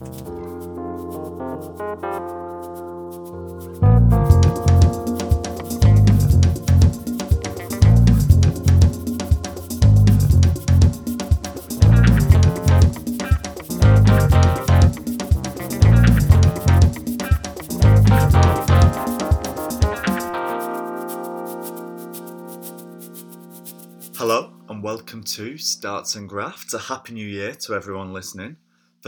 Hello and welcome to Starts and Grafts. A happy new year to everyone listening.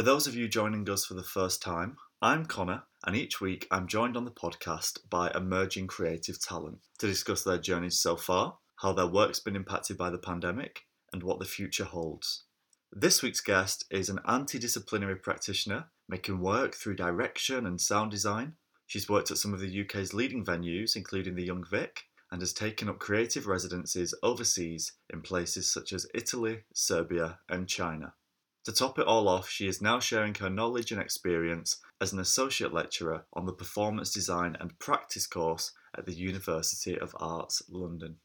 For those of you joining us for the first time, I'm Connor, and each week I'm joined on the podcast by emerging creative talent to discuss their journeys so far, how their work's been impacted by the pandemic, and what the future holds. This week's guest is an antidisciplinary practitioner making work through direction and sound design. She's worked at some of the UK's leading venues, including the Young Vic, and has taken up creative residencies overseas in places such as Italy, Serbia, and China. To top it all off, she is now sharing her knowledge and experience as an associate lecturer on the Performance Design and Practice course at the University of Arts London.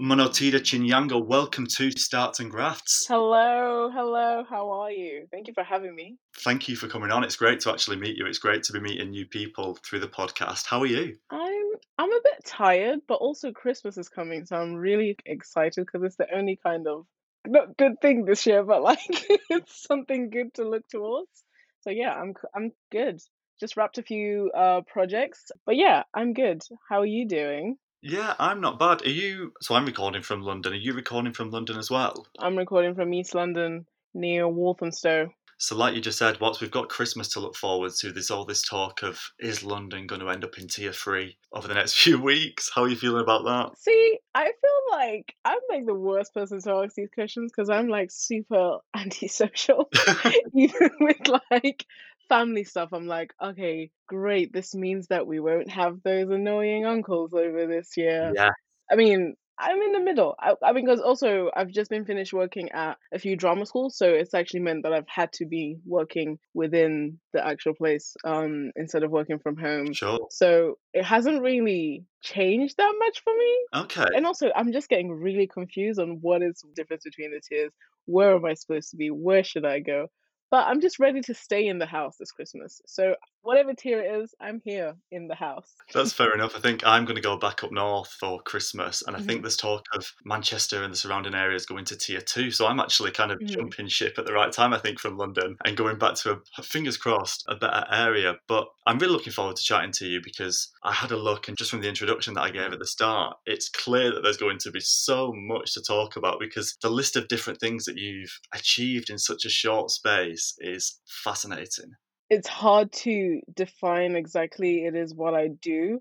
Munotida Chinyanga, welcome to Starts and Grafts. Hello, hello, how are you? Thank you for having me. Thank you for coming on. It's great to actually meet you. It's great to be meeting new people through the podcast. How are you? I'm I'm a bit tired, but also Christmas is coming, so I'm really excited because it's the only kind of not good thing this year, but like it's something good to look towards. So yeah, I'm I'm good. Just wrapped a few uh projects, but yeah, I'm good. How are you doing? Yeah, I'm not bad. Are you? So I'm recording from London. Are you recording from London as well? I'm recording from East London near Walthamstow. So, like you just said, whilst we've got Christmas to look forward to, there's all this talk of is London going to end up in tier three over the next few weeks? How are you feeling about that? See, I feel like I'm like the worst person to ask these questions because I'm like super antisocial. Even with like family stuff, I'm like, okay, great. This means that we won't have those annoying uncles over this year. Yeah. I mean, I'm in the middle. I, I mean, because also I've just been finished working at a few drama schools, so it's actually meant that I've had to be working within the actual place um, instead of working from home. Sure. So it hasn't really changed that much for me. Okay. And also, I'm just getting really confused on what is the difference between the tiers. Where am I supposed to be? Where should I go? But I'm just ready to stay in the house this Christmas. So whatever tier it is, I'm here in the house. That's fair enough. I think I'm going to go back up north for Christmas, and I think there's talk of Manchester and the surrounding areas going to tier two. So I'm actually kind of Mhm. jumping ship at the right time, I think, from London and going back to a fingers crossed a better area. But I'm really looking forward to chatting to you because I had a look, and just from the introduction that I gave at the start, it's clear that there's going to be so much to talk about because the list of different things that you've achieved in such a short space is fascinating. It's hard to define exactly it is what I do.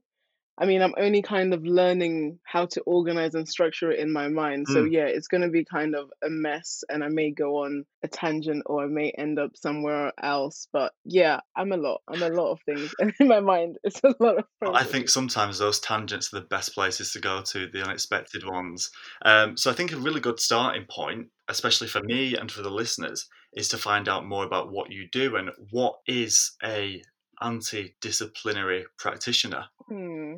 I mean, I'm only kind of learning how to organize and structure it in my mind. So Mm. yeah, it's going to be kind of a mess and I may go on a tangent or I may end up somewhere else. But yeah, I'm a lot. I'm a lot of things. And in my mind, it's a lot of Problems. I think sometimes those tangents are the best places to go to, the unexpected ones. Um, so I think a really good starting point, especially for me and for the listeners, is to find out more about what you do and what is a anti-disciplinary practitioner. Hmm.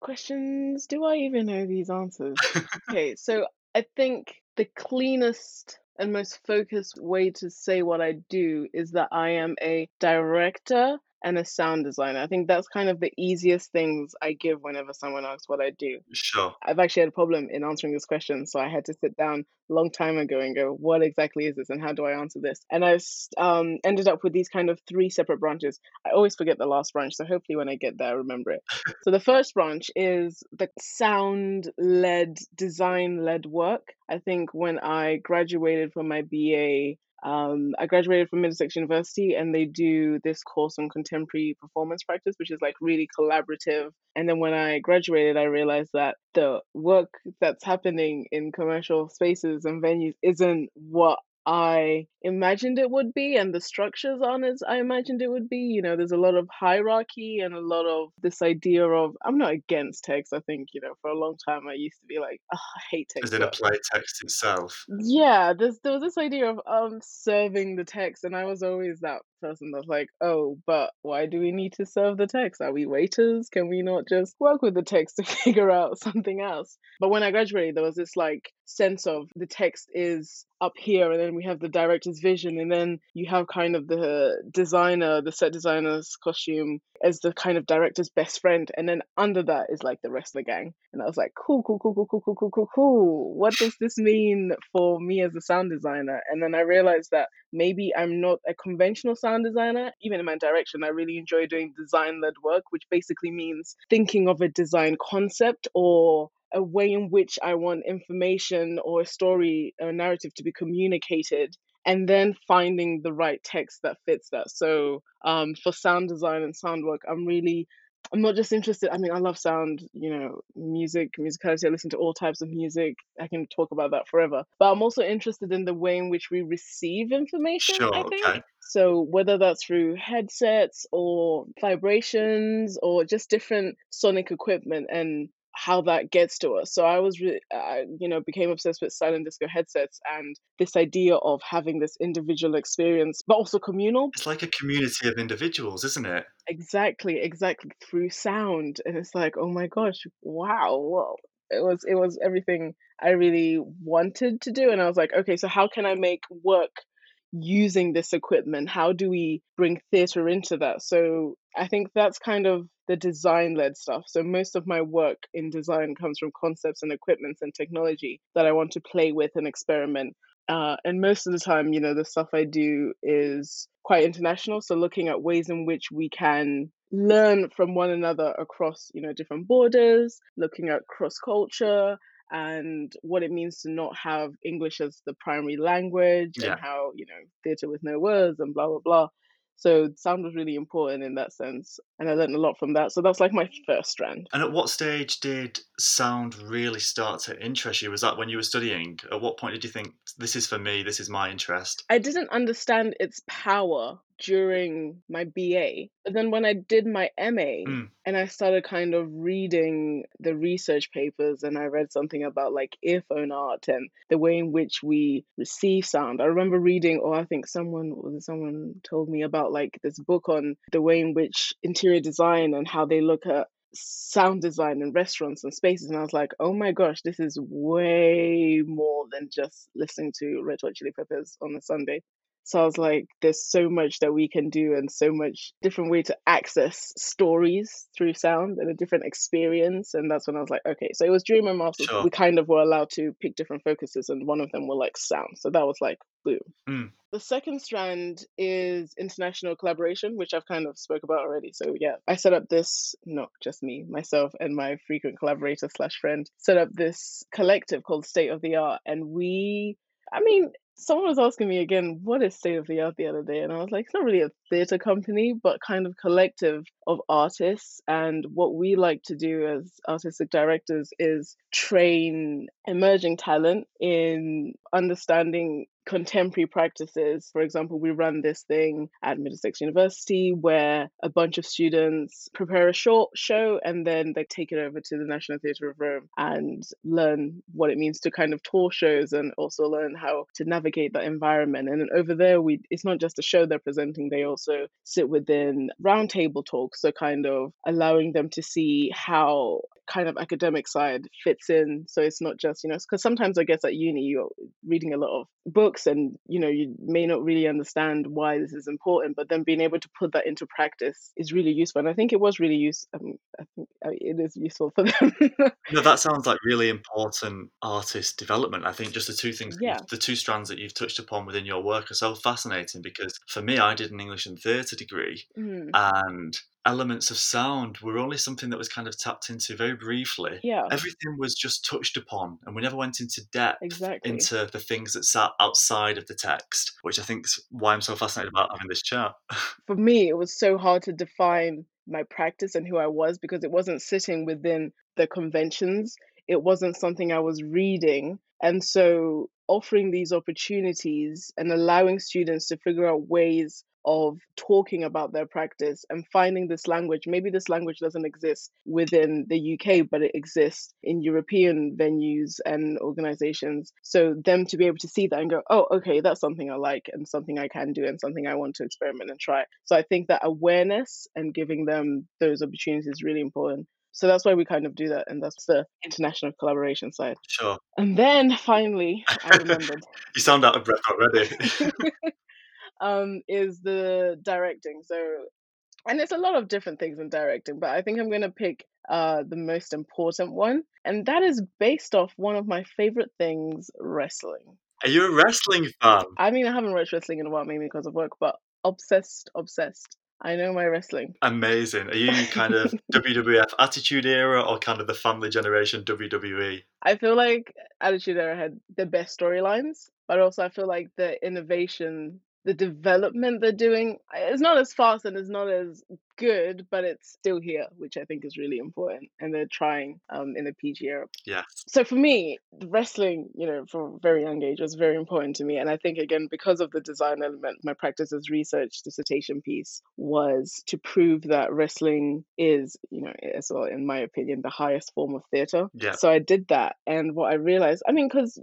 Questions? Do I even know these answers? Okay, so I think the cleanest and most focused way to say what I do is that I am a director and a sound designer. I think that's kind of the easiest things I give whenever someone asks what I do. Sure. I've actually had a problem in answering this question, so I had to sit down a long time ago and go, what exactly is this and how do I answer this? And I um, ended up with these kind of three separate branches. I always forget the last branch, so hopefully when I get there, I remember it. so the first branch is the sound led, design led work. I think when I graduated from my BA, um, I graduated from Middlesex University and they do this course on contemporary performance practice, which is like really collaborative. And then when I graduated, I realized that the work that's happening in commercial spaces and venues isn't what I imagined it would be, and the structures aren't as I imagined it would be. You know, there's a lot of hierarchy and a lot of this idea of I'm not against text. I think, you know, for a long time I used to be like, oh, I hate text. As in a but- text itself. yeah, there's there was this idea of um serving the text, and I was always that person that's like, oh, but why do we need to serve the text? Are we waiters? Can we not just work with the text to figure out something else? But when I graduated, there was this like sense of the text is up here and then we have the director's vision and then you have kind of the designer the set designer's costume as the kind of director's best friend and then under that is like the rest of the gang. And i was like cool cool cool cool cool cool cool cool cool. What does this mean for me as a sound designer? And then i realized that maybe i'm not a conventional sound designer. Even in my direction i really enjoy doing design led work which basically means thinking of a design concept or a way in which I want information or a story or narrative to be communicated, and then finding the right text that fits that. So, um, for sound design and sound work, I'm really I'm not just interested. I mean, I love sound, you know, music, musicality. I listen to all types of music. I can talk about that forever. But I'm also interested in the way in which we receive information, Sure, I think. okay. So whether that's through headsets or vibrations or just different sonic equipment and how that gets to us. So I was, re- I, you know, became obsessed with silent disco headsets and this idea of having this individual experience, but also communal. It's like a community of individuals, isn't it? Exactly, exactly through sound, and it's like, oh my gosh, wow, well, it was it was everything I really wanted to do, and I was like, okay, so how can I make work using this equipment? How do we bring theater into that? So I think that's kind of the design led stuff. So most of my work in design comes from concepts and equipments and technology that I want to play with and experiment. Uh, and most of the time, you know, the stuff I do is quite international. So looking at ways in which we can learn from one another across, you know, different borders, looking at cross culture, and what it means to not have English as the primary language Yeah. and how, you know, theatre with no words and blah, blah, blah. So sound was really important in that sense. And I learned a lot from that. So that's like my first strand. And at what stage did sound really start to interest you? Was that when you were studying? At what point did you think, this is for me, this is my interest? I didn't understand its power during my BA. But then when I did my MA Mm. and I started kind of reading the research papers and I read something about like earphone art and the way in which we receive sound. I remember reading, or I think someone was someone told me about like this book on the way in which interior design and how they look at sound design in restaurants and spaces and I was like, oh my gosh, this is way more than just listening to Red Hot Chili Peppers on a Sunday. So I was like, there's so much that we can do and so much different way to access stories through sound and a different experience. And that's when I was like, okay. So it was during my master's, Sure. we kind of were allowed to pick different focuses and one of them were like sound. So that was like, boom. Mm. The second strand is international collaboration, which I've kind of spoke about already. So yeah, I set up this, not just me, myself and my frequent collaborator slash friend, set up this collective called State of the Art. And we, I mean, someone was asking me again, what is State of the Art the other day? And I was like, it's not really a theatre company, but kind of collective of artists. And what we like to do as artistic directors is train emerging talent in understanding contemporary practices. For example, we run this thing at Middlesex University where a bunch of students prepare a short show and then they take it over to the National Theatre of Rome and learn what it means to kind of tour shows and also learn how to navigate that environment. And over there, we it's not just a show they're presenting; they also sit within roundtable talks, so kind of allowing them to see how kind of academic side fits in so it's not just you know because sometimes i guess at uni you're reading a lot of books and you know you may not really understand why this is important but then being able to put that into practice is really useful and i think it was really useful um, i think uh, it is useful for them No, that sounds like really important artist development. I think just the two things, Yeah. the two strands that you've touched upon within your work are so fascinating because for me, I did an English and theatre degree Mm, and elements of sound were only something that was kind of tapped into very briefly. yeah Everything was just touched upon, and we never went into depth Exactly. into the things that sat outside of the text, which I think is why I'm so fascinated about having this chat. for me, it was so hard to define my practice and who I was because it wasn't sitting within the conventions. It wasn't something I was reading. And so offering these opportunities and allowing students to figure out ways of talking about their practice and finding this language. Maybe this language doesn't exist within the UK, but it exists in European venues and organizations. So, them to be able to see that and go, oh, okay, that's something I like and something I can do and something I want to experiment and try. So, I think that awareness and giving them those opportunities is really important. So that's why we kind of do that, and that's the international collaboration side. Sure. And then finally, I remembered. you sound out of breath already. um, is the directing. So, and it's a lot of different things in directing, but I think I'm going to pick uh, the most important one, and that is based off one of my favorite things, wrestling. Are you a wrestling fan? I mean, I haven't watched wrestling in a while, maybe because of work, but obsessed, obsessed. I know my wrestling. Amazing. Are you kind of WWF Attitude Era or kind of the family generation WWE? I feel like Attitude Era had the best storylines, but also I feel like the innovation the development they're doing is not as fast and it's not as good, but it's still here, which I think is really important. And they're trying um, in the PG era. Yes. So for me, wrestling, you know, from a very young age was very important to me. And I think, again, because of the design element, my practice as research dissertation piece was to prove that wrestling is, you know, as well, in my opinion, the highest form of theater. Yeah. So I did that. And what I realized, I mean, because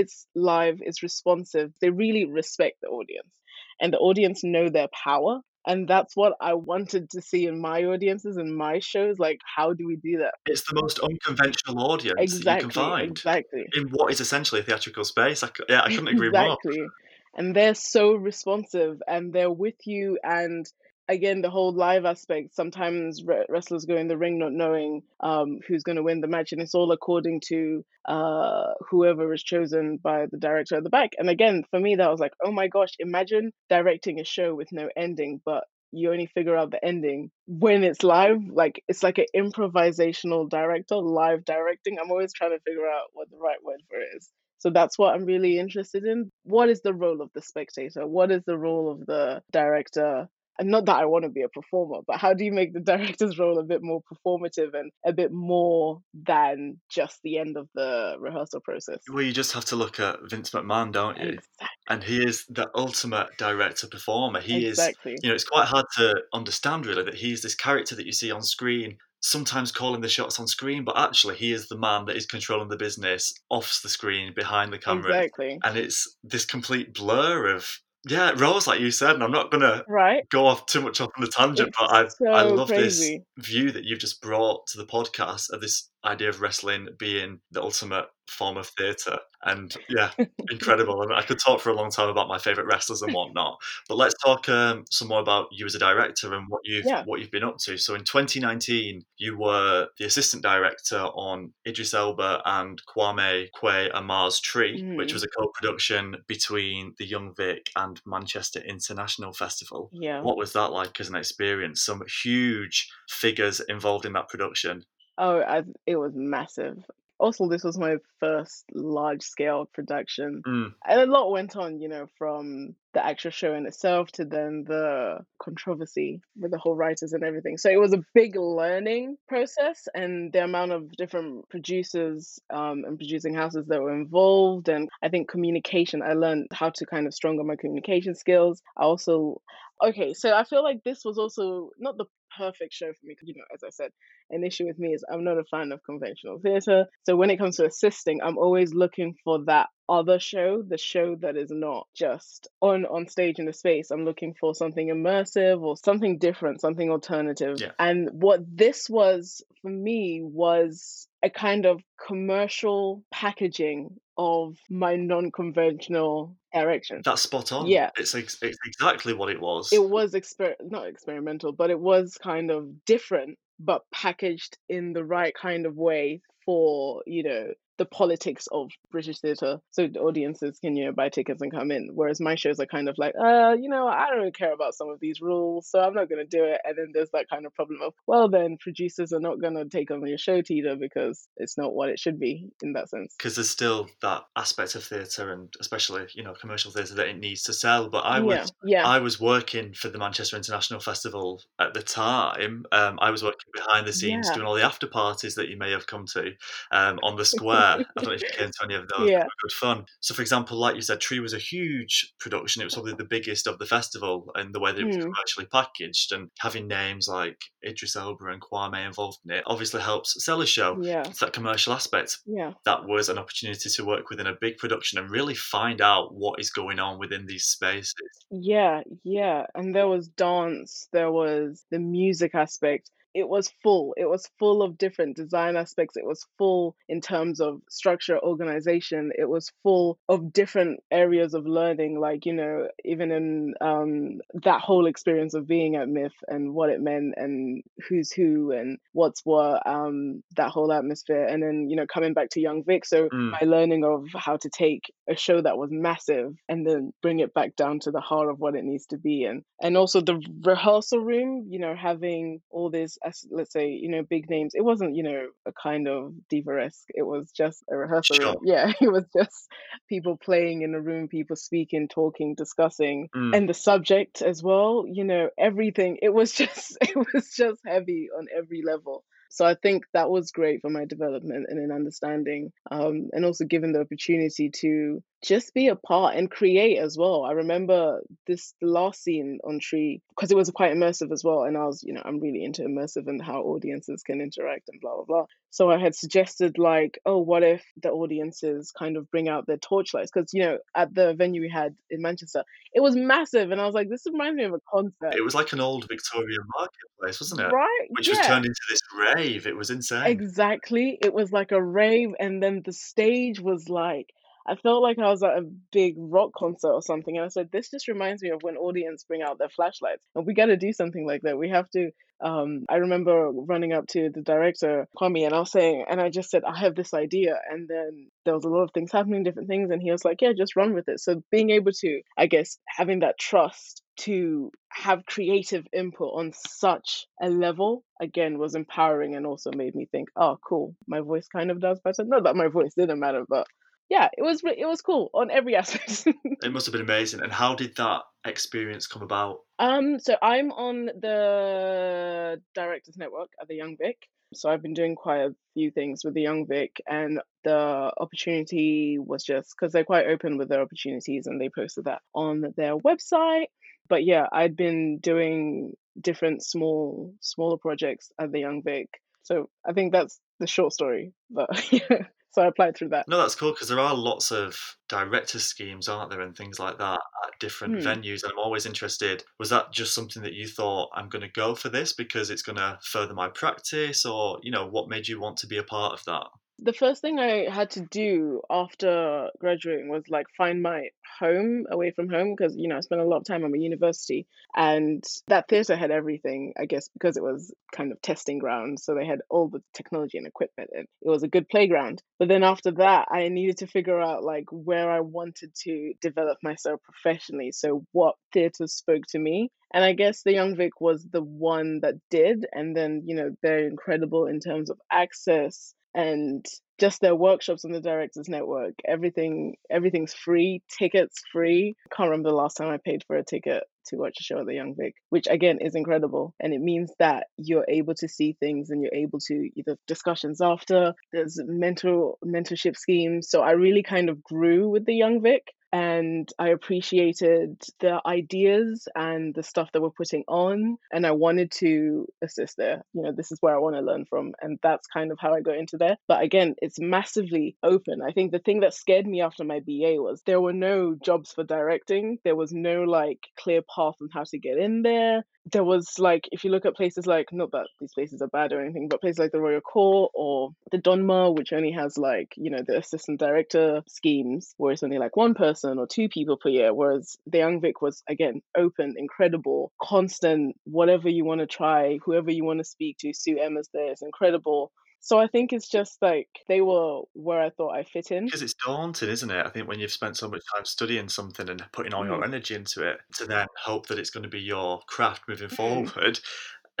it's live, it's responsive, they really respect the audience and the audience know their power and that's what i wanted to see in my audiences and my shows like how do we do that it's the most unconventional audience exactly, you can find exactly in what is essentially a theatrical space I, yeah i couldn't agree exactly. more and they're so responsive and they're with you and again the whole live aspect sometimes wrestlers go in the ring not knowing um, who's going to win the match and it's all according to uh, whoever is chosen by the director at the back and again for me that was like oh my gosh imagine directing a show with no ending but you only figure out the ending when it's live like it's like an improvisational director live directing i'm always trying to figure out what the right word for it is so that's what I'm really interested in. What is the role of the spectator? What is the role of the director? And not that I want to be a performer, but how do you make the director's role a bit more performative and a bit more than just the end of the rehearsal process? Well, you just have to look at Vince McMahon, don't you? Exactly. And he is the ultimate director performer. He exactly. is, you know, it's quite hard to understand really that he's this character that you see on screen sometimes calling the shots on screen, but actually he is the man that is controlling the business off the screen, behind the camera. Exactly. And it's this complete blur of yeah, it rolls like you said, and I'm not gonna right. go off too much off on the tangent, it's but I so I love crazy. this view that you've just brought to the podcast of this idea of wrestling being the ultimate form of theatre. And yeah, incredible. And I could talk for a long time about my favourite wrestlers and whatnot. But let's talk um, some more about you as a director and what you've yeah. what you've been up to. So in 2019, you were the assistant director on Idris Elba and Kwame Kwei-Armah's Tree, mm. which was a co-production between the Young Vic and Manchester International Festival. Yeah. What was that like as an experience? Some huge figures involved in that production. Oh, I, it was massive. Also this was my first large scale production mm. and a lot went on you know from the actual show in itself to then the controversy with the whole writers and everything. So it was a big learning process and the amount of different producers um, and producing houses that were involved and i think communication i learned how to kind of stronger my communication skills. I also okay so i feel like this was also not the perfect show for me because you know as i said an issue with me is i'm not a fan of conventional theater. So when it comes to assisting i'm always looking for that other show the show that is not just on on stage in the space i'm looking for something immersive or something different something alternative yeah. and what this was for me was a kind of commercial packaging of my non-conventional direction. That's spot on. Yeah, it's, ex- it's exactly what it was. It was exper- not experimental, but it was kind of different, but packaged in the right kind of way for you know the politics of British theatre, so the audiences can you know buy tickets and come in. Whereas my shows are kind of like, uh, you know, I don't really care about some of these rules, so I'm not going to do it. And then there's that kind of problem of, well, then producers are not going to take on your show teeter because it's not what it should be in that sense. Because there's still that aspect of theatre, and especially you know commercial theatre that it needs to sell. But I was yeah, yeah. I was working for the Manchester International Festival at the time. Um, I was working behind the scenes Yeah. doing all the after parties that you may have come to um, on the square. Yeah, I don't know if you came to any of those. Yeah. Good fun. So, for example, like you said, Tree was a huge production. It was probably the biggest of the festival, and the way that it was hmm. commercially packaged, and having names like Idris Elba and Kwame involved in it obviously helps sell a show. Yeah. It's that commercial aspect. Yeah. That was an opportunity to work within a big production and really find out what is going on within these spaces. Yeah, yeah. And there was dance, there was the music aspect. It was full. It was full of different design aspects. It was full in terms of structure, organization. It was full of different areas of learning, like, you know, even in um, that whole experience of being at MIF and what it meant and who's who and what's what, um, that whole atmosphere. And then, you know, coming back to Young Vic. So Mm. my learning of how to take a show that was massive and then bring it back down to the heart of what it needs to be and and also the rehearsal room you know having all this as let's say you know big names it wasn't you know a kind of diva-esque it was just a rehearsal Sure. yeah it was just people playing in a room people speaking talking discussing Mm. and the subject as well you know everything it was just it was just heavy on every level so I think that was great for my development and in understanding, um, and also given the opportunity to just be a part and create as well. I remember this last scene on Tree because it was quite immersive as well, and I was, you know, I'm really into immersive and how audiences can interact and blah blah blah. So I had suggested like, oh, what if the audiences kind of bring out their torchlights? Because you know, at the venue we had in Manchester, it was massive, and I was like, this reminds me of a concert, It was like an old Victorian marketplace, wasn't it? right? Which yeah. was turned into this rave. It was insane. Exactly. It was like a rave, and then the stage was like, I felt like I was at a big rock concert or something. And I said, this just reminds me of when audience bring out their flashlights. And we got to do something like that. We have to. Um, I remember running up to the director, Kwame, and I was saying, and I just said, I have this idea. And then there was a lot of things happening, different things. And he was like, yeah, just run with it. So being able to, I guess, having that trust to have creative input on such a level again was empowering and also made me think oh cool my voice kind of does better not that my voice didn't matter but yeah it was it was cool on every aspect. It must have been amazing. And how did that experience come about? um so i'm on the directors network at the young vic. So i've been doing quite a few things with the young vic and the opportunity was just because they're quite open with their opportunities and they posted that on their website. But yeah i'd been doing different small smaller projects at the young vic. So i think that's the short story but yeah so i applied through that No, that's cool because there are lots of director schemes, aren't there, and things like that at different Hmm. venues. And I'm always interested. Was that just something that you thought I'm going to go for this because it's going to further my practice, or you know, what made you want to be a part of that? The first thing I had to do after graduating was like find my home away from home because you know I spent a lot of time at my university and that theatre had everything I guess because it was kind of testing ground so they had all the technology and equipment and it was a good playground. But then after that I needed to figure out like where I wanted to develop myself professionally so what theatre spoke to me. And I guess the Young Vic was the one that did and then you know they're incredible in terms of access and just their workshops on the directors network everything everything's free tickets free. Can't remember the last time i paid for a ticket to watch a show at the young vic which again is incredible and it means that you're able to see things and you're able to either discussions after there's mentor mentorship schemes. So i really kind of grew with the young vic and I appreciated the ideas and the stuff that we're putting on, and I wanted to assist there. You know, this is where I want to learn from, and that's kind of how I got into there. But again, it's massively open. I think the thing that scared me after my BA was there were no jobs for directing, there was no like clear path on how to get in there. There was like, if you look at places like, not that these places are bad or anything, but places like the Royal Court or the Donmar, which only has like, you know, the assistant director schemes, where it's only like one person or two people per year. Whereas the Young Vic was, again, open, incredible, constant, whatever you want to try, whoever you want to speak to, Sue Emmas there is incredible. So I think it's just like they were where I thought I fit in. Because it's daunting, isn't it? I think when you've spent so much time studying something and putting all your Mm. energy into it, to then hope that it's going to be your craft moving Mm. forward,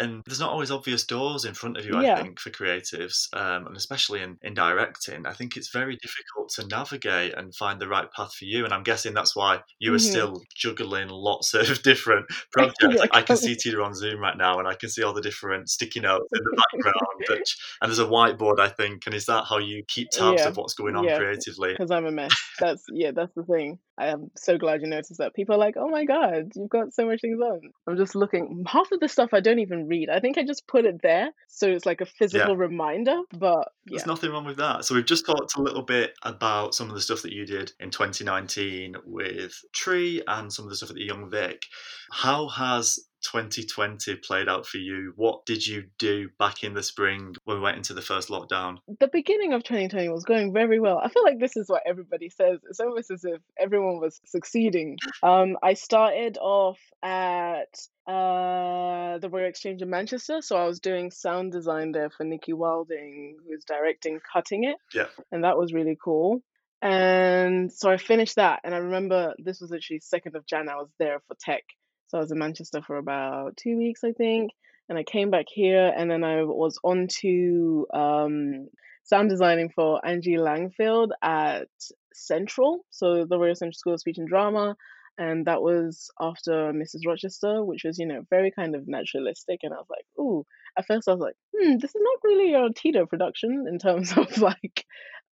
And there's not always obvious doors in front of you, Yeah. I think, for creatives, um, and especially in, in directing. I think it's very difficult to navigate and find the right path for you. And I'm guessing that's why you were Mhm. still juggling lots of different projects. Yeah, I can see Tina on Zoom right now, and I can see all the different sticky notes in the background. which, and there's a whiteboard, I think. And is that how you keep tabs Yeah. of what's going on creatively? because I'm a mess. That's yeah, that's the thing. I am so glad you noticed that. People are like, "Oh my god, you've got so much things on." I'm just looking. Half of the stuff I don't even read. I think I just put it there so it's like a physical reminder. But yeah, There's nothing wrong with that. So we've just talked a little bit about some of the stuff that you did in 2019 with Tree and some of the stuff at the Young Vic. How has 2020 played out for you? What did you do back in the spring when we went into the first lockdown? the beginning of 2020 was going very well. I feel like this is what everybody says. It's almost as if everyone was succeeding. Um, I started off at uh, the Royal Exchange in Manchester, so I was doing sound design there for Nikki Wilding, who's directing Cutting It, Yeah. and that was really cool. And so I finished that, and I remember this was actually second of Jan. I was there for tech, so I was in Manchester for about two weeks, I think and I came back here, and then I was on to um, sound designing for Angie Langfield at Central, so the Royal Central School of Speech and Drama, and that was after Mrs. Rochester, which was you know very kind of naturalistic, and I was like, ooh. At first, I was like, hmm, this is not really a Tito production in terms of like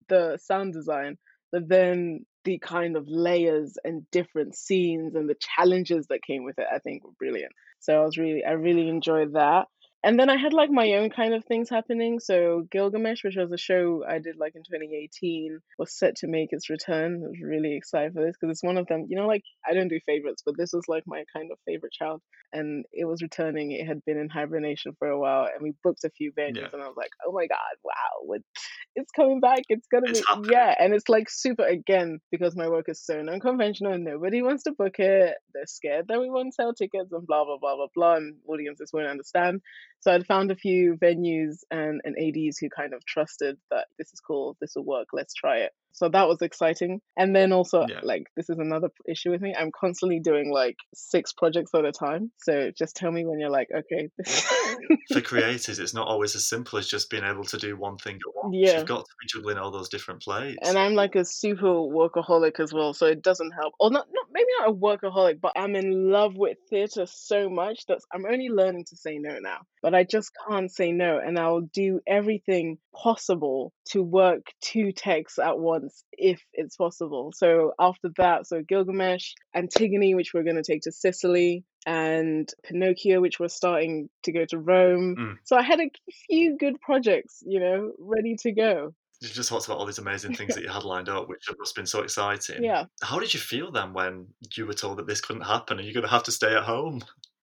the sound design, but then the kind of layers and different scenes and the challenges that came with it, I think were brilliant. So I was really, I really enjoyed that. And then I had like my own kind of things happening. So Gilgamesh, which was a show I did like in 2018, was set to make its return. I was really excited for this because it's one of them. You know, like I don't do favorites, but this was like my kind of favorite child, and it was returning. It had been in hibernation for a while, and we booked a few venues, Yeah. and I was like, oh my god, wow, it's coming back. It's gonna It's be happening. yeah, and it's like super again because my work is so non-conventional. Nobody wants to book it. They're scared that we won't sell tickets and blah blah blah blah blah, and audiences won't understand. So I'd found a few venues um, and, and ADs who kind of trusted that this is cool, this will work, let's try it. So that was exciting. And then also, Yeah. like, this is another issue with me. I'm constantly doing like six projects at a time. So just tell me when you're like, okay, For creators, it's not always as simple as just being able to do one thing at once. Yeah. You've got to be juggling all those different plates. and I'm like a super workaholic as well, so it doesn't help. Or not, not maybe not a workaholic, but I'm in love with theatre so much that I'm only learning to say no now. But I just can't say no, and I'll do everything possible to work two texts at once if it's possible. So after that, so Gilgamesh, Antigone, which we're going to take to Sicily, and Pinocchio, which we're starting to go to Rome. Mm. So I had a few good projects, you know, ready to go. You just talked about all these amazing things that you had lined up, which have been so exciting. Yeah. How did you feel then when you were told that this couldn't happen and you're going to have to stay at home?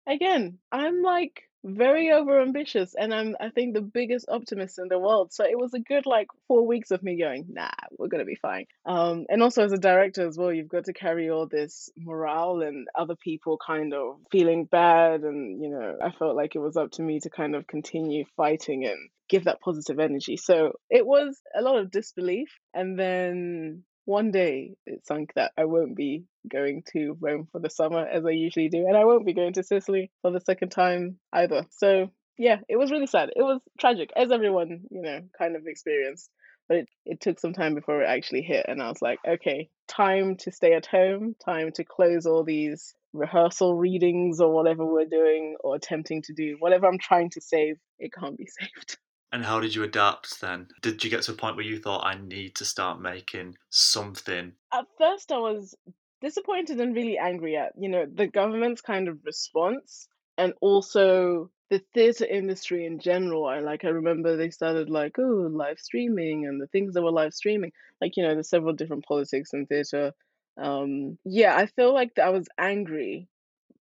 again, I'm like very over ambitious and I'm I think the biggest optimist in the world. So it was a good like four weeks of me going, nah, we're gonna be fine. Um and also as a director as well, you've got to carry all this morale and other people kind of feeling bad and you know, I felt like it was up to me to kind of continue fighting and give that positive energy. So it was a lot of disbelief and then one day it sunk that I won't be going to Rome for the summer as I usually do, and I won't be going to Sicily for the second time either. So yeah, it was really sad. It was tragic, as everyone, you know, kind of experienced. But it, it took some time before it actually hit, and I was like, okay, time to stay at home, time to close all these rehearsal readings or whatever we're doing or attempting to do. Whatever I'm trying to save, it can't be saved. And how did you adapt then? Did you get to a point where you thought, I need to start making something? at first I was disappointed and really angry at, you know, the government's kind of response and also the theatre industry in general. I like I remember they started like, oh, live streaming and the things that were live streaming. Like, you know, there's several different politics in theatre. Um yeah, I feel like I was angry.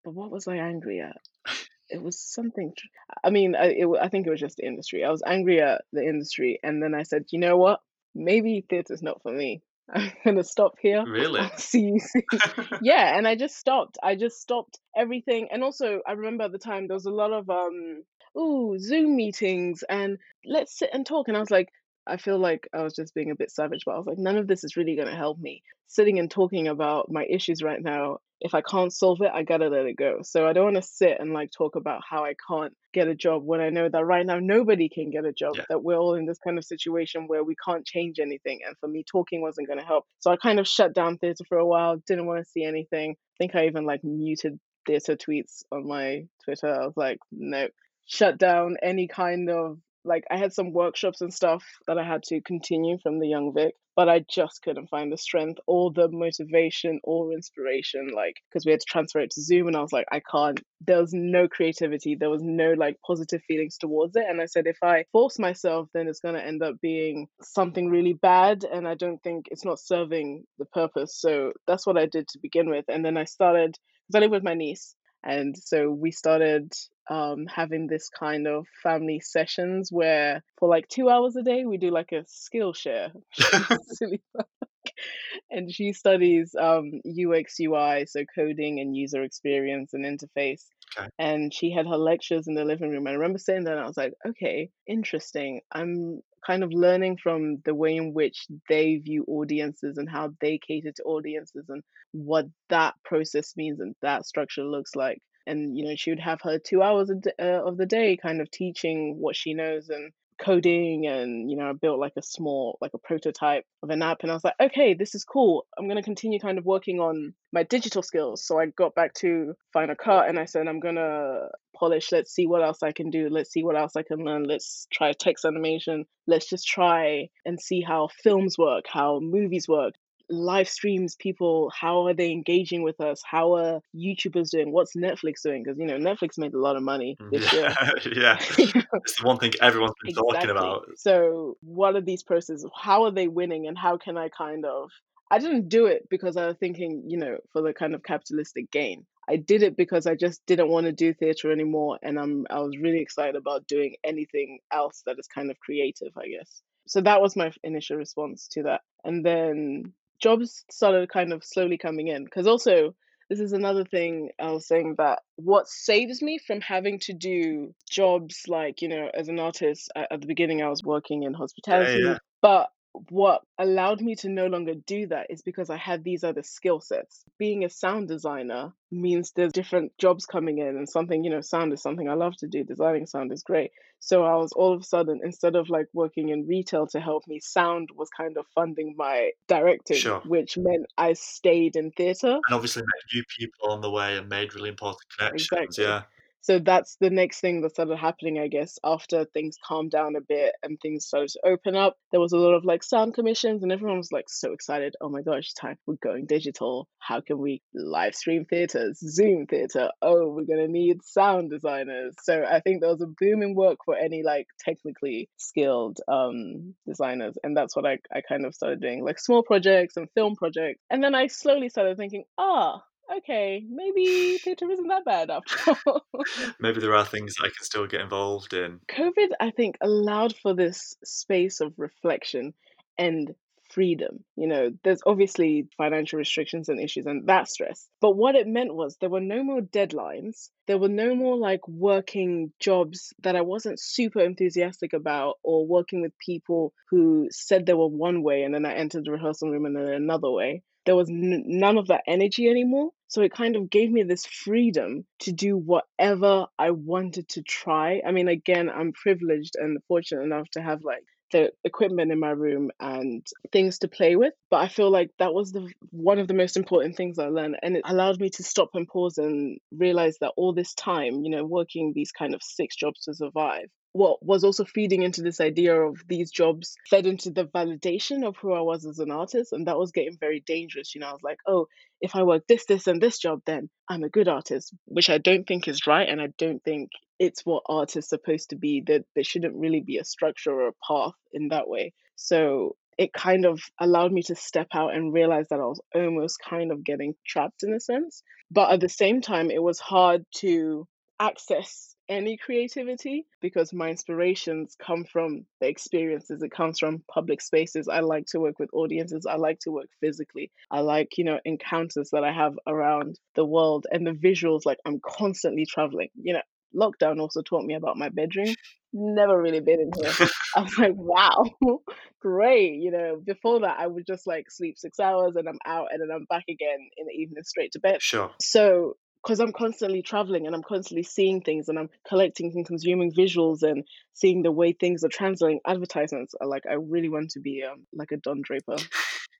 But what was I angry at? It was something. tr- I mean, I, it, I think it was just the industry. I was angry at the industry, and then I said, you know what? Maybe theatre's not for me. I'm gonna stop here. Really? I'll see you soon. yeah, and I just stopped. I just stopped everything. And also, I remember at the time there was a lot of um, ooh, Zoom meetings, and let's sit and talk. And I was like, I feel like I was just being a bit savage, but I was like, none of this is really gonna help me. Sitting and talking about my issues right now, if I can't solve it, I gotta let it go. So I don't want to sit and like talk about how I can't get a job when I know that right now nobody can get a job, Yeah. that we're all in this kind of situation where we can't change anything. And for me, talking wasn't going to help. So I kind of shut down theatre for a while, didn't want to see anything. I think I even like muted theatre tweets on my Twitter. I was like, no, shut down any kind of like I had some workshops and stuff that I had to continue from the Young Vic, but I just couldn't find the strength or the motivation or inspiration, like because we had to transfer it to Zoom, and I was like, I can't. There was no creativity, there was no like positive feelings towards it, and I said, if I force myself, then it's gonna end up being something really bad, and I don't think it's not serving the purpose. So that's what I did to begin with, and then I started because I live with my niece. And so we started um, having this kind of family sessions where for like two hours a day we do like a skill share. And she studies um, UX UI, so coding and user experience and interface. Okay. And she had her lectures in the living room. I remember sitting there and I was like, okay, interesting. I'm kind of learning from the way in which they view audiences and how they cater to audiences and what that process means and that structure looks like. And you know she would have her two hours uh, of the day kind of teaching what she knows and coding and you know i built like a small like a prototype of an app and i was like okay this is cool. I'm going to continue kind of working on my digital skills. So i got back to final cut and i said i'm going to polish. Let's see what else i can do. Let's see what else i can learn. Let's try text animation. Let's just try and see how films work how movies work live streams people how are they engaging with us? How are youtubers doing? What's netflix doing? Because you know netflix made a lot of money mm, this year. yeah, yeah. It's the one thing everyone's been talking about. so what are these processes? How are they winning and how can i kind of i didn't do it because i was thinking you know for the kind of capitalistic gain. I did it because i just didn't want to do theater anymore and i'm i was really excited about doing anything else that is kind of creative i guess. So that was my initial response to that. And then jobs started kind of slowly coming in because also this is another thing I was saying that what saves me from having to do jobs like, you know, as an artist at, at the beginning, I was working in hospitality, yeah. but what allowed me to no longer do that is because I had these other skill sets. Being a sound designer means there's different jobs coming in, and something, you know, sound is something I love to do. Designing sound is great. So I was all of a sudden, instead of like working in retail to help me, sound was kind of funding my directing, Sure. which meant I stayed in theatre. And obviously met new people on the way and made really important connections. Exactly. Yeah. So that's the next thing that started happening, I guess, after things calmed down a bit and things started to open up. There was a lot of like sound commissions, and everyone was like so excited. Oh my gosh, time we're going digital. How can we live stream theaters, Zoom theater? Oh, we're gonna need sound designers. So I think there was a boom in work for any like technically skilled um designers, and that's what I I kind of started doing, like small projects and film projects. And then I slowly started thinking, ah, okay, maybe theatre isn't that bad after all. Maybe there are things I can still get involved in. COVID, I think, allowed for this space of reflection and freedom. You know, there's obviously financial restrictions and issues and that stress. But what it meant was there were no more deadlines. There were no more like working jobs that I wasn't super enthusiastic about or working with people who said they were one way and then I entered the rehearsal room and then another way. There was n- none of that energy anymore. So it kind of gave me this freedom to do whatever I wanted to try. I mean, again, I'm privileged and fortunate enough to have like the equipment in my room and things to play with but i feel like that was the one of the most important things i learned and it allowed me to stop and pause and realize that all this time you know working these kind of six jobs to survive what was also feeding into this idea of these jobs fed into the validation of who I was as an artist. And that was getting very dangerous. You know, I was like, oh, if I work this, this, and this job, then I'm a good artist, which I don't think is right. And I don't think it's what art is supposed to be. That there shouldn't really be a structure or a path in that way. So it kind of allowed me to step out and realize that I was almost kind of getting trapped in a sense. But at the same time, it was hard to access any creativity because my inspirations come from the experiences it comes from public spaces i like to work with audiences i like to work physically i like you know encounters that i have around the world and the visuals like i'm constantly traveling you know lockdown also taught me about my bedroom never really been in here. I'm like, wow, great. You know, before that, I would just like sleep six hours and I'm out and then I'm back again in the evening straight to bed. Sure. So, because I'm constantly traveling and I'm constantly seeing things and I'm collecting and consuming visuals and seeing the way things are translating advertisements, are like I really want to be um, like a Don Draper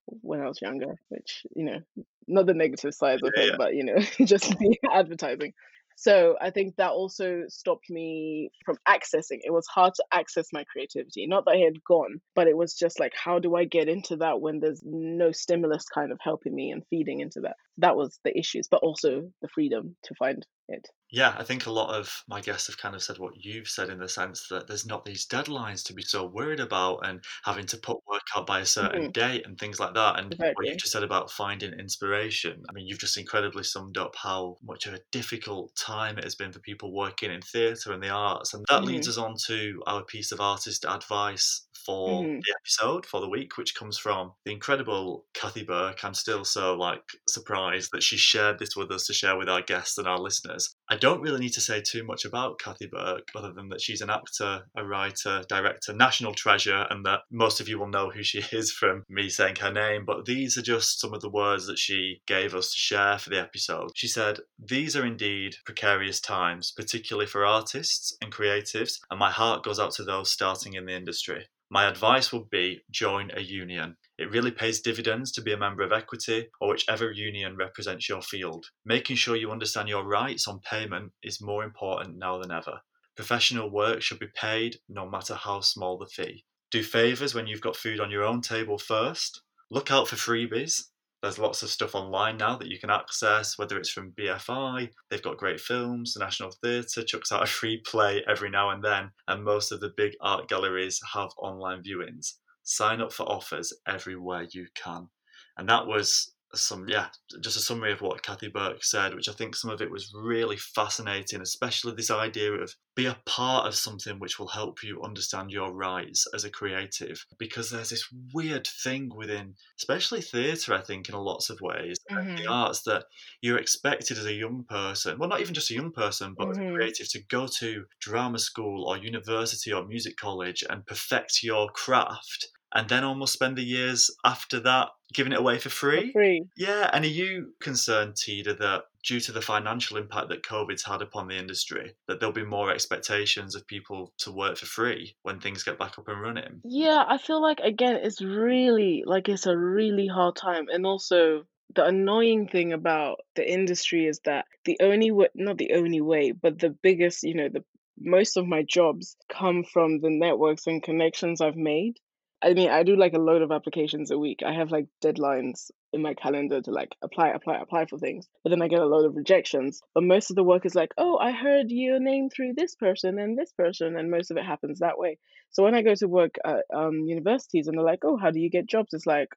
when I was younger, which you know, not the negative sides of Yeah, it, yeah. but you know, just the advertising. So I think that also stopped me from accessing. It was hard to access my creativity. Not that I had gone, but it was just like, how do I get into that when there's no stimulus kind of helping me and feeding into that? That was the issues, but also the freedom to find it. Yeah, I think a lot of my guests have kind of said what you've said in the sense that there's not these deadlines to be so worried about and having to put work out by a certain Mhm. date and things like that. And what you've just said about finding inspiration, I mean, you've just incredibly summed up how much of a difficult time it has been for people working in theatre and the arts. And that leads us on to our piece of artist advice for Mhm. the episode for the week, which comes from the incredible Kathy Burke. I'm still so like surprised that she shared this with us to share with our guests and our listeners. I don't really need to say too much about Kathy Burke, other than that she's an actor, a writer, director, national treasure, and that most of you will know who she is from me saying her name. But these are just some of the words that she gave us to share for the episode. She said, These are indeed precarious times, particularly for artists and creatives, and my heart goes out to those starting in the industry. My advice would be join a union. It really pays dividends to be a member of Equity or whichever union represents your field. Making sure you understand your rights on payment is more important now than ever. Professional work should be paid no matter how small the fee. Do favours when you've got food on your own table first. Look out for freebies. There's lots of stuff online now that you can access, whether it's from BFI, they've got great films, the National Theatre chucks out a free play every now and then, and most of the big art galleries have online viewings. Sign up for offers everywhere you can. And that was some, yeah, just a summary of what Kathy Burke said, which I think some of it was really fascinating, especially this idea of be a part of something which will help you understand your rights as a creative. Because there's this weird thing within, especially theatre, I think, in lots of ways, and the arts that you're expected as a young person, well, not even just a young person, but as a Mhm. creative, to go to drama school or university or music college and perfect your craft. And then almost spend the years after that giving it away for For free. free. Yeah, and are you concerned, Tida, that due to the financial impact that COVID's had upon the industry, that there'll be more expectations of people to work for free when things get back up and running? Yeah, I feel like again, it's really like it's a really hard time, and also the annoying thing about the industry is that the only way, not the only way, but the biggest, you know, the most of my jobs come from the networks and connections I've made. I mean, I do like a load of applications a week. I have like deadlines in my calendar to like apply, apply, apply for things. But then I get a load of rejections. But most of the work is like, oh, I heard your name through this person and this person, and most of it happens that way. So when I go to work at um, universities and they're like, oh, how do you get jobs? It's like,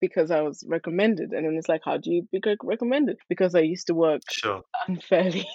because I was recommended. And then it's like, how do you become recommended? Because I used to work Sure. unfairly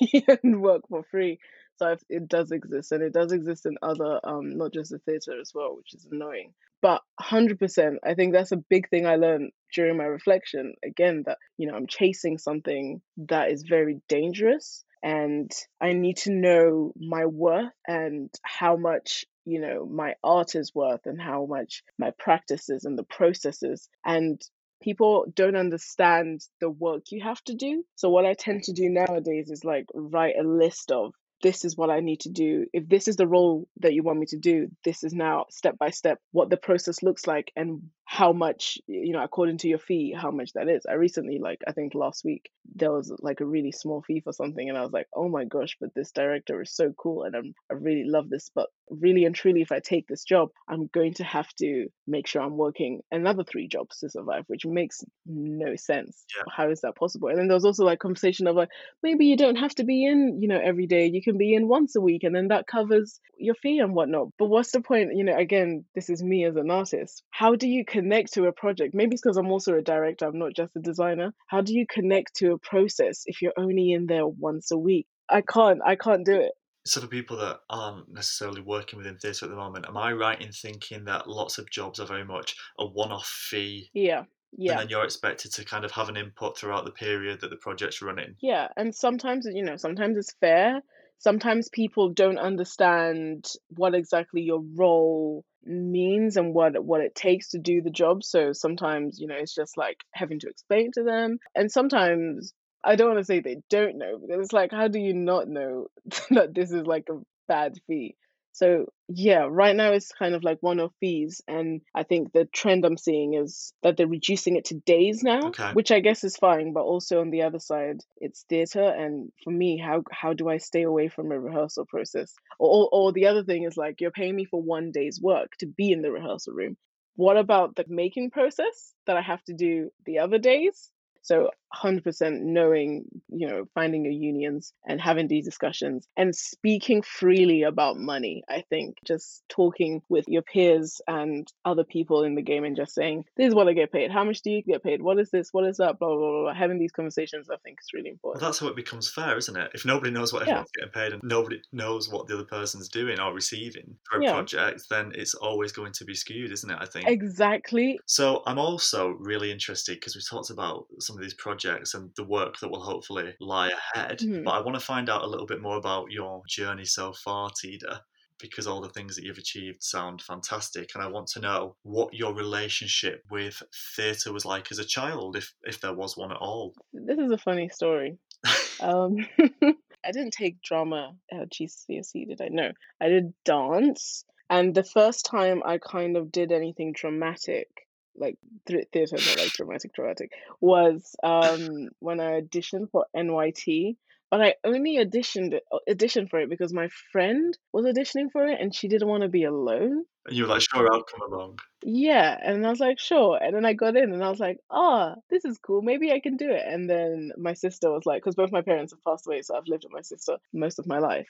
and work for free. So I've, it does exist, and it does exist in other, um, not just the theatre as well, which is annoying. But 100%, I think that's a big thing I learned during my reflection. Again, that, you know, I'm chasing something that is very dangerous, and I need to know my worth and how much, you know, my art is worth and how much my practices and the processes. And people don't understand the work you have to do. So what I tend to do nowadays is like write a list of this is what I need to do. If this is the role that you want me to do, this is now step by step what the process looks like and how much, you know, according to your fee, how much that is. I recently, like, I think last week, there was like a really small fee for something, and I was like, oh my gosh, but this director is so cool and I'm, I really love this. But really and truly, if I take this job, I'm going to have to make sure I'm working another three jobs to survive, which makes no sense. Yeah. How is that possible? And then there was also like conversation of like, maybe you don't have to be in, you know, every day. You can be in once a week, and then that covers your fee and whatnot. But what's the point? You know, again, this is me as an artist. How do you connect to a project? Maybe it's because I'm also a director, I'm not just a designer. How do you connect to a process if you're only in there once a week? I can't, I can't do it. So for people that aren't necessarily working within theatre at the moment, am I right in thinking that lots of jobs are very much a one-off fee, Yeah. Yeah. and then you're expected to kind of have an input throughout the period that the project's running? Yeah. And sometimes, you know, sometimes it's fair. sometimes people don't understand what exactly your role means and what what it takes to do the job. So sometimes, you know, it's just like having to explain to them. And sometimes I don't want to say they don't know because it's like how do you not know that this is like a bad fee? So yeah, right now it's kind of like one off fees. And I think the trend I'm seeing is that they're reducing it to days now, Okay. which I guess is fine. But also on the other side, it's theatre. And for me, how how do I stay away from a rehearsal process? Or, or, or the other thing is like, you're paying me for one day's work to be in the rehearsal room. What about the making process that I have to do the other days? So 100% knowing, you know, finding your unions and having these discussions and speaking freely about money. I think just talking with your peers and other people in the game and just saying, this is what I get paid. How much do you get paid? What is this? What is that? Blah, blah, blah, blah. Having these conversations, I think, is really Well, important. that's how it becomes fair, isn't it? If nobody knows what Yeah. everyone's getting paid and nobody knows what the other person's doing or receiving for a Yeah. project, then it's always going to be skewed, isn't it? I think. Exactly. So I'm also really interested because we talked about some of these projects and the work that will hopefully lie ahead. Mhm. But I want to find out a little bit more about your journey so far, Tida, because all the things that you've achieved sound fantastic, and I want to know what your relationship with theatre was like as a child, if if there was one at all. This is a funny story. Um, I didn't take drama at GCSE, did I? No, I did dance. And the first time I kind of did anything dramatic, like th- theatre, not like dramatic, dramatic, was um, when I auditioned for NYT. But I only auditioned auditioned for it because my friend was auditioning for it, and she didn't want to be alone. And you were like, sure, I'll come along. Yeah, and I was like, sure. And then I got in and I was like, ah, this is cool. Maybe I can do it. And then my sister was like, because both my parents have passed away, so I've lived with my sister most of my life.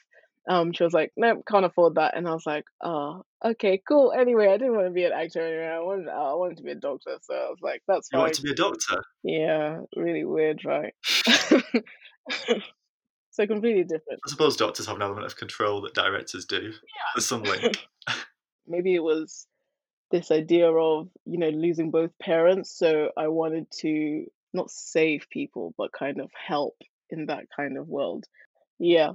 Um, she was like, nope, can't afford that. And I was like, oh, okay, cool. Anyway, I didn't want to be an actor anyway. I wanted, I wanted to be a doctor. So I was like, that's You fine. wanted to be a doctor. Yeah, really weird, right? so completely different. I suppose doctors have an element of control that directors do. Yeah. There's some link. maybe it was this idea of you know losing both parents so i wanted to not save people but kind of help in that kind of world yeah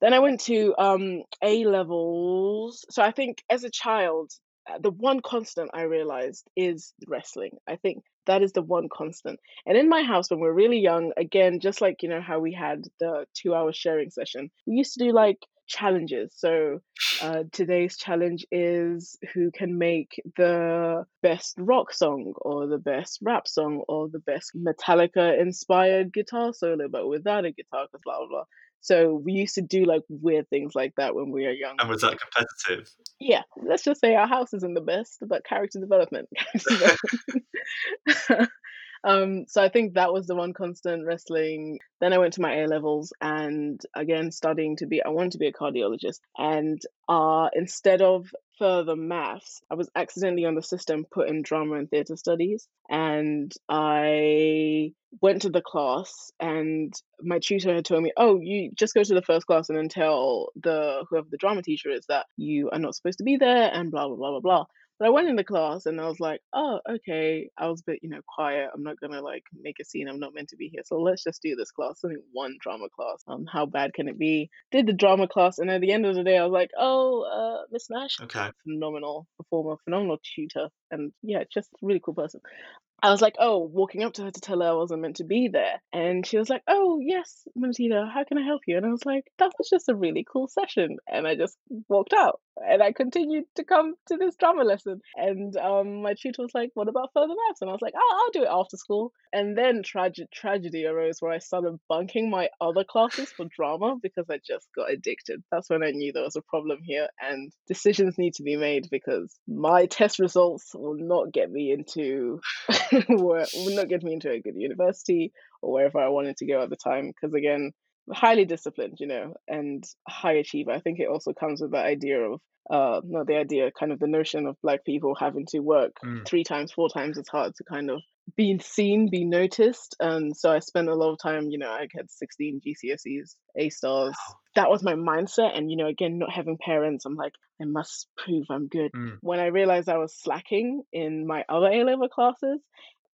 then i went to um a levels. So i think as a child uh, the one constant i realized is wrestling. I think that is the one constant. And in my house when we we're really young again just like you know how we had the two hour sharing session we used to do like challenges. So uh, today's challenge is who can make the best rock song or the best rap song or the best Metallica inspired guitar solo, but without a guitar, because blah, blah, blah. So we used to do like weird things like that when we were young. And was that competitive? Yeah, let's just say our house isn't the best, but character development. Character development. Um, so I think that was the one constant wrestling. Then I went to my A levels and again studying to be. I wanted to be a cardiologist, and uh, instead of further maths, I was accidentally on the system put in drama and theatre studies, and I went to the class and my tutor had told me, "Oh, you just go to the first class and then tell the whoever the drama teacher is that you are not supposed to be there and blah blah blah blah blah." But I went in the class and I was like, "Oh, okay." I was a bit, you know, quiet. I'm not gonna like make a scene. I'm not meant to be here. So let's just do this class. Only one drama class. Um, how bad can it be? Did the drama class, and at the end of the day, I was like, "Oh, uh, Miss Nash, Okay. phenomenal performer, phenomenal tutor, and yeah, just a really cool person." I was like, oh, walking up to her to tell her I wasn't meant to be there. And she was like, oh, yes, Munotida, how can I help you? And I was like, that was just a really cool session. And I just walked out and I continued to come to this drama lesson. And um, my tutor was like, what about further maths? And I was like, oh, I'll do it after school. And then trage- tragedy arose where I started bunking my other classes for drama because I just got addicted. That's when I knew there was a problem here and decisions need to be made because my test results will not get me into will not get me into a good university or wherever I wanted to go at the time. Because again, highly disciplined, you know, and high achiever. I think it also comes with the idea of uh not the idea, kind of the notion of black people having to work Mm. three times, four times as hard to kind of be seen, be noticed. And so I spent a lot of time, you know, I had 16 GCSEs, A stars. Wow. That was my mindset. And, you know, again, not having parents, I'm like, I must prove I'm good. Mm. When I realized I was slacking in my other A level classes,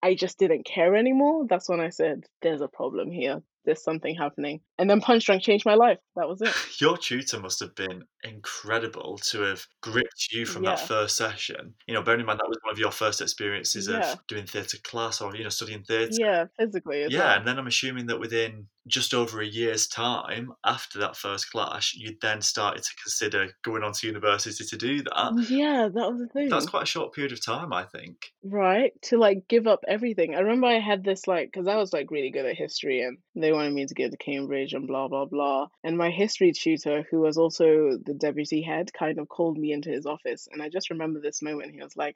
I just didn't care anymore. That's when I said, there's a problem here. There's something happening. And then Punchdrunk changed my life. That was it. Your tutor must have been incredible to have gripped you from Yeah. that first session. You know, bearing in mind that was one of your first experiences Yeah. of doing theatre class or, you know, studying theatre. Yeah, physically Yeah, well. and then I'm assuming that within just over a year's time after that first clash, you then started to consider going on to university to do that. Mm, yeah, that was the thing. That's quite a short period of time, I think. Right, to like give up everything. I remember I had this like, because I was like really good at history and they wanted me to go to Cambridge and blah, blah, blah. And my history tutor, who was also the deputy head, kind of called me into his office. And I just remember this moment. He was like,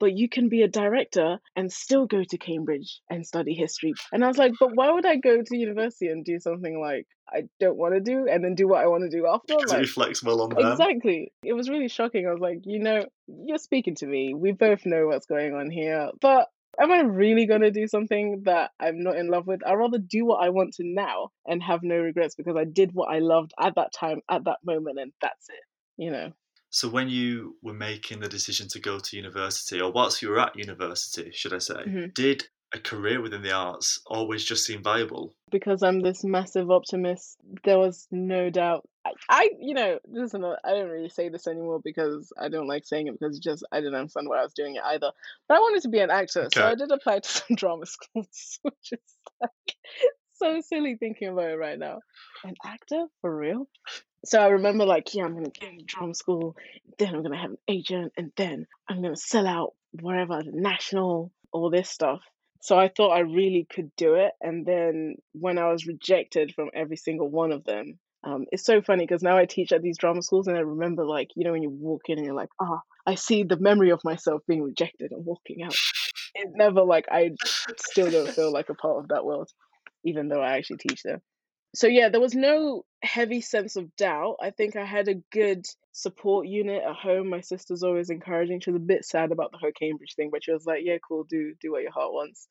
But you can be a director and still go to Cambridge and study history. And I was like, But why would I go to university and do something like I don't want to do and then do what I want to do after? Like, reflects well on them. Exactly. It was really shocking. I was like, you know, you're speaking to me. We both know what's going on here. But am I really going to do something that I'm not in love with? I'd rather do what I want to now and have no regrets because I did what I loved at that time, at that moment, and that's it. You know? So when you were making the decision to go to university, or whilst you were at university, should I say, Mhm. did a career within the arts always just seem viable? Because I'm this massive optimist, there was no doubt. I, I you know, listen, I don't really say this anymore because I don't like saying it because just I didn't understand why I was doing it either. But I wanted to be an actor, so I did apply to some drama schools, which is like so silly thinking about it right now. An actor for real? So I remember like, yeah, I'm gonna get into drama school, then I'm gonna have an agent, and then I'm gonna sell out wherever, the national, all this stuff. So I thought I really could do it. And then when I was rejected from every single one of them, um, it's so funny because now I teach at these drama schools and I remember like, you know, when you walk in and you're like, ah, I see the memory of myself being rejected and walking out. It never like I still don't feel like a part of that world, even though I actually teach there. So yeah, there was no heavy sense of doubt. I think I had a good support unit at home. My sister's always encouraging. She was a bit sad about the whole Cambridge thing, but she was like, "Yeah, cool, do do what your heart wants."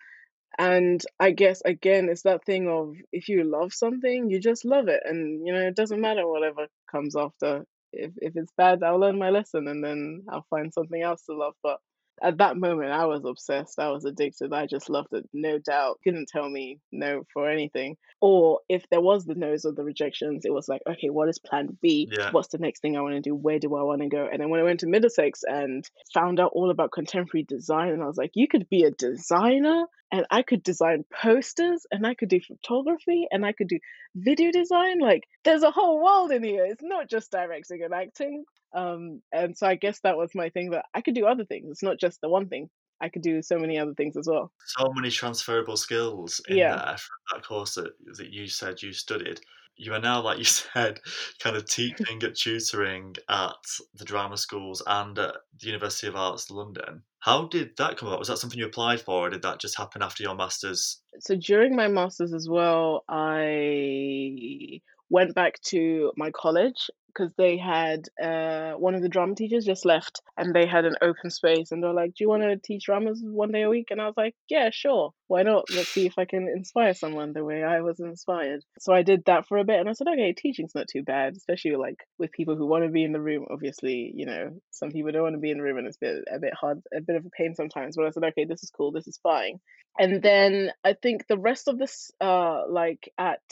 And I guess again, it's that thing of if you love something, you just love it, and you know it doesn't matter whatever comes after. If if it's bad, I'll learn my lesson, and then I'll find something else to love. But at that moment, I was obsessed. I was addicted. I just loved it, no doubt. Couldn't tell me no for anything. Or if there was the no's or the rejections, it was like, okay, what is plan B? Yeah. What's the next thing I want to do? Where do I want to go? And then when I went to Middlesex and found out all about contemporary design, and I was like, you could be a designer, and I could design posters, and I could do photography, and I could do video design. Like, there's a whole world in here. It's not just directing and acting. Um, and so I guess that was my thing that I could do other things. It's not just the one thing. I could do so many other things as well. So many transferable skills in Yeah. from that course that, that you said you studied. You are now, like you said, kind of teaching at tutoring at the drama schools and at the University of Arts London. How did that come about? Was that something you applied for, or did that just happen after your masters? So during my masters as well, I went back to my college because they had uh, one of the drama teachers just left and they had an open space and they're like, Do you want to teach dramas one day a week? And I was like, Yeah, sure. Why not? Let's see if I can inspire someone the way I was inspired. So I did that for a bit and I said, Okay, teaching's not too bad, especially like with people who want to be in the room. Obviously, you know, some people don't want to be in the room and it's a bit, a bit hard, a bit of a pain sometimes. But I said, Okay, this is cool, this is fine. And then I think the rest of this, uh, like at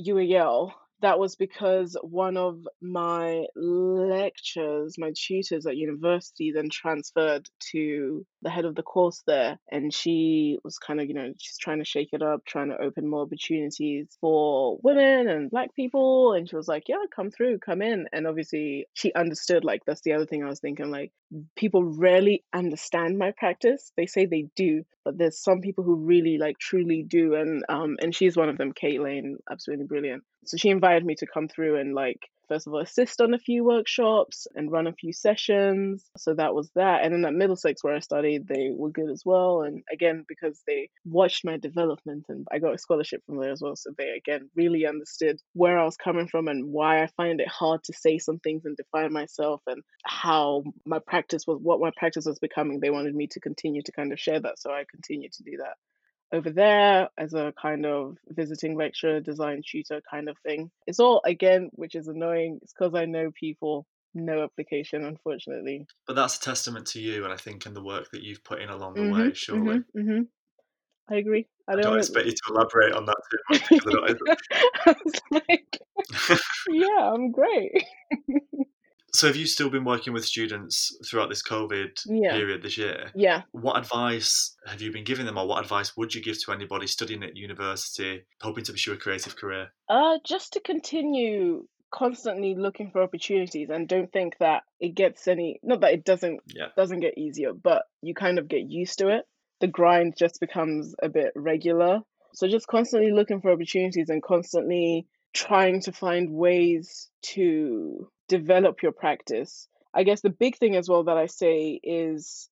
UAL, that was because one of my lectures, my tutors at university, then transferred to the head of the course there. And she was kind of, you know, she's trying to shake it up, trying to open more opportunities for women and black people. And she was like, yeah, come through, come in. And obviously, she understood, like, that's the other thing I was thinking, like, people rarely understand my practice. They say they do, but there's some people who really, like, truly do. And, um, and she's one of them, Kate Lane, absolutely brilliant. So she invited me to come through and like first of all assist on a few workshops and run a few sessions. So that was that. And then at Middlesex where I studied, they were good as well. And again, because they watched my development and I got a scholarship from there as well. So they again really understood where I was coming from and why I find it hard to say some things and define myself and how my practice was what my practice was becoming. They wanted me to continue to kind of share that. So I continued to do that over there as a kind of visiting lecturer, design tutor kind of thing. It's all again, which is annoying. It's because I know people, no application, unfortunately. But that's a testament to you, and I think in the work that you've put in along the Mhm, way, surely. mhm, mhm. I agree. I I don't, don't wanna- expect you to elaborate on that too much I don't- I was like, yeah, I'm great. So, have you still been working with students throughout this COVID Yeah. period this year? Yeah. What advice have you been giving them, or what advice would you give to anybody studying at university, hoping to pursue a creative career? Uh, just to continue constantly looking for opportunities and don't think that it gets any not that it doesn't Yeah. doesn't get easier, but you kind of get used to it. The grind just becomes a bit regular. So just constantly looking for opportunities and constantly trying to find ways to develop your practice. I guess the big thing as well that I say is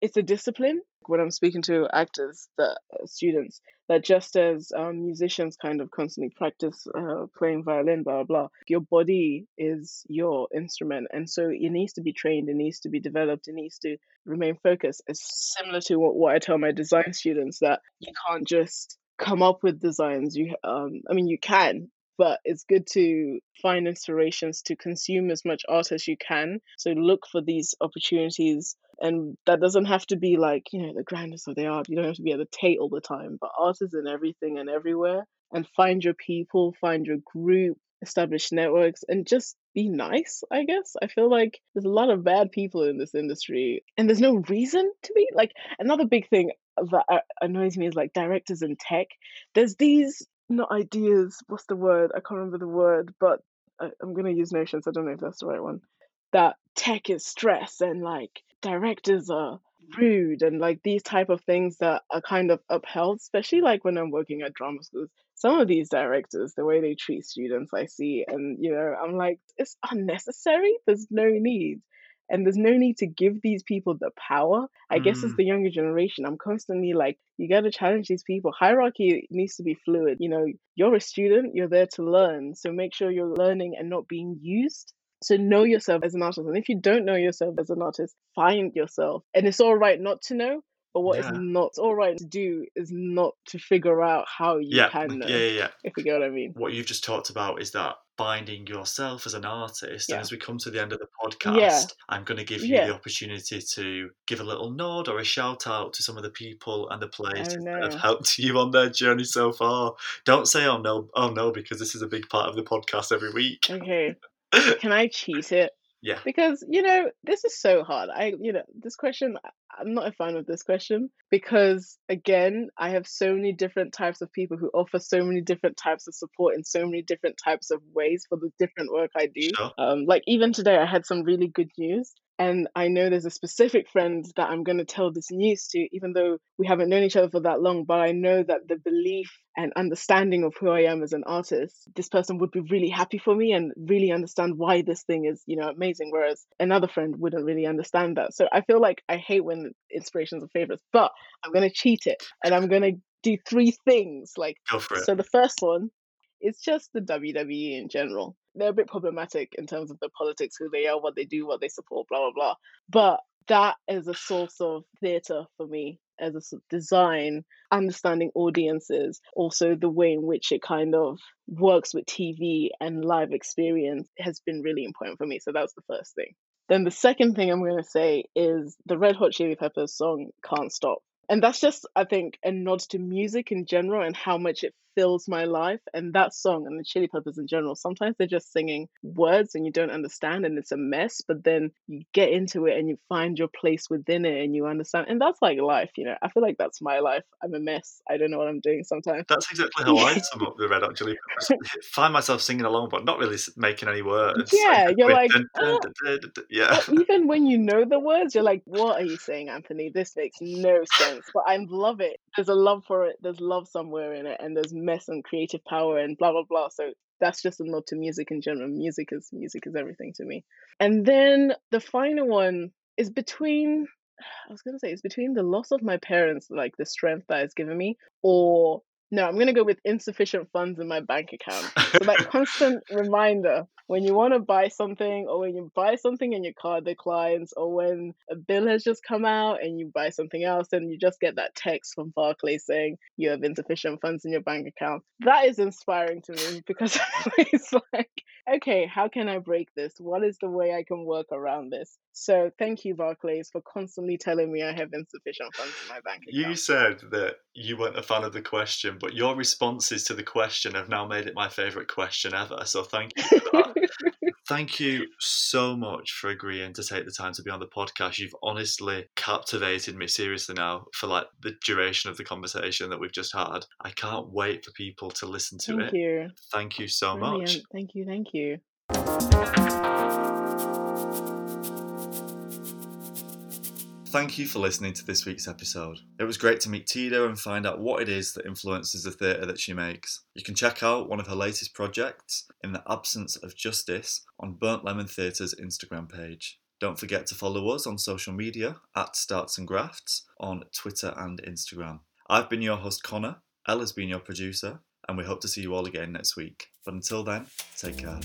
it's a discipline. When I'm speaking to actors, that uh, students, that just as um, musicians kind of constantly practice uh, playing violin, blah, blah, blah, your body is your instrument. And so it needs to be trained, it needs to be developed, it needs to remain focused. It's similar to what, what I tell my design students that you can't just come up with designs. You, um, I mean, you can, but it's good to find inspirations to consume as much art as you can. So look for these opportunities and that doesn't have to be like you know the grandest of the art you don't have to be at the tate all the time but art is in everything and everywhere and find your people find your group establish networks and just be nice i guess i feel like there's a lot of bad people in this industry and there's no reason to be like another big thing that uh, annoys me is like directors in tech there's these not ideas what's the word? I can't remember the word but I, i'm going to use notions i don't know if that's the right one. That tech is stress and like directors are rude and like these type of things that are kind of upheld especially like when i'm working at drama schools. Some of these directors the way they treat students i see and you know i'm like it's unnecessary? There's no need and there's no need to give these people the power i guess as Mm. the younger generation i'm constantly like you got to challenge these people hierarchy needs to be fluid you know you're a student you're there to learn so make sure you're learning and not being used so know yourself as an artist. And if you don't know yourself as an artist, find yourself. And it's all right not to know, but what is Yeah. not all right to do is not to figure out how you Yeah, can know. yeah, yeah, yeah. If you get what I mean. What you've just talked about is that finding yourself as an artist. Yeah. And as we come to the end of the podcast, I'm going to give you Yeah. the opportunity to give a little nod or a shout out to some of the people and the places that have helped you on their journey so far. Don't say oh no, oh no, because this is a big part of the podcast every week. Okay. Can I cheat it? Yeah. Because, you know, this is so hard. I, you know, this question, I'm not a fan of this question because, again, I have so many different types of people who offer so many different types of support in so many different types of ways for the different work I do. Sure. Um, like, even today, I had some really good news. And I know there's a specific friend that I'm going to tell this news to, even though we haven't known each other for that long. But I know that the belief and understanding of who I am as an artist, this person would be really happy for me and really understand why this thing is, you know, amazing. Whereas another friend wouldn't really understand that. So I feel like I hate when inspirations are favorites, but I'm going to cheat it and I'm going to do three things. Like, Go for it. so the first one is just the WWE in general. They're a bit problematic in terms of the politics, who they are, what they do, what they support, blah blah blah. But that is a source of theatre for me as a sort of design, understanding audiences, also the way in which it kind of works with TV and live experience has been really important for me. So that's the first thing. Then the second thing I'm going to say is the Red Hot Chili Peppers song Can't Stop. And that's just, I think, a nod to music in general and how much it fills my life. And that song and the Chili Peppers in general, sometimes they're just singing words and you don't understand and it's a mess, but then you get into it and you find your place within it and you understand. And that's like life, you know. I feel like that's my life. I'm a mess. I don't know what I'm doing sometimes. That's exactly how I sum up the Red Hot Chili Peppers. Find myself singing along, but not really making any words. Yeah, Like, you're with like, dun. Ah. yeah. Even when you know the words, you're like, what are you saying, Anthony? This makes no sense. But I love it. There's a love for it. There's love somewhere in it, and there's mess and creative power and blah blah blah. So that's just a nod to music in general. Music is music is everything to me. And then the final one is between I was gonna say it's between the loss of my parents, like the strength that it's given me, or no, I'm gonna go with insufficient funds in my bank account. So that constant reminder when you want to buy something, or when you buy something and your card declines, or when a bill has just come out and you buy something else, and you just get that text from Barclays saying you have insufficient funds in your bank account. That is inspiring to me because it's like, okay, how can I break this? What is the way I can work around this? So thank you, Barclays, for constantly telling me I have insufficient funds in my bank account. You said that you weren't a fan of the question, but your responses to the question have now made it my favourite question ever. So thank you for that. thank you so much for agreeing to take the time to be on the podcast. You've honestly captivated me seriously now for like the duration of the conversation that we've just had. I can't wait for people to listen to thank it. you. Thank you so Brilliant. much. Thank you. Thank you. Thank you for listening to this week's episode. It was great to meet Tida and find out what it is that influences the theatre that she makes. You can check out one of her latest projects, In the Absence of Justice, on Burnt Lemon Theatre's Instagram page. Don't forget to follow us on social media at Starts and Grafts on Twitter and Instagram. I've been your host, Connor. Ella's been your producer, and we hope to see you all again next week. But until then, take care.